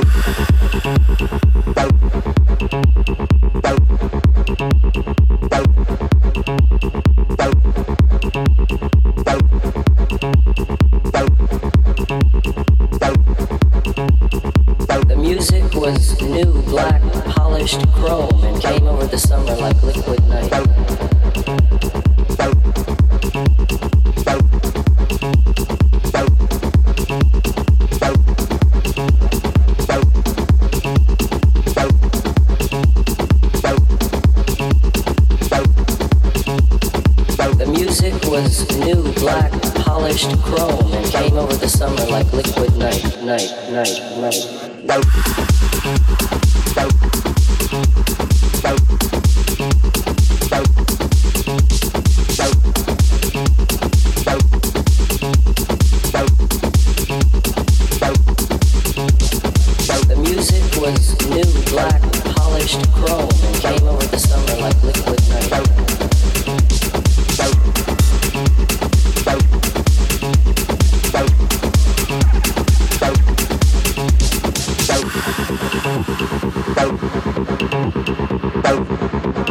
The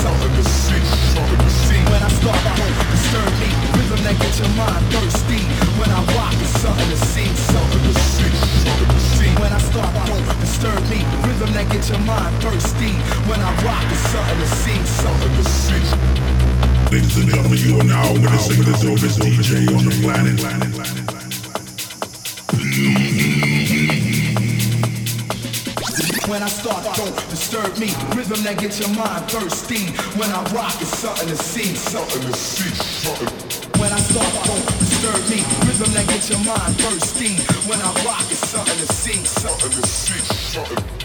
something to see, something to see. When I start, I hope disturb me. Rhythm that gets your mind thirsty. When I rock, it's something to see, something to see. When I start, I hope disturb me. Rhythm that gets your mind thirsty. When I rock, it's something to see, something to see. Ladies and gentlemen, you are now witnessing the dopest DJ on the planet. planet, planet. When I start, don't disturb me. Rhythm that gets your mind thirsty. When I rock, it's something to see, something to see, something. When I start, don't disturb me. Rhythm that gets your mind thirsty. When I rock, it's something to see, something to see, something.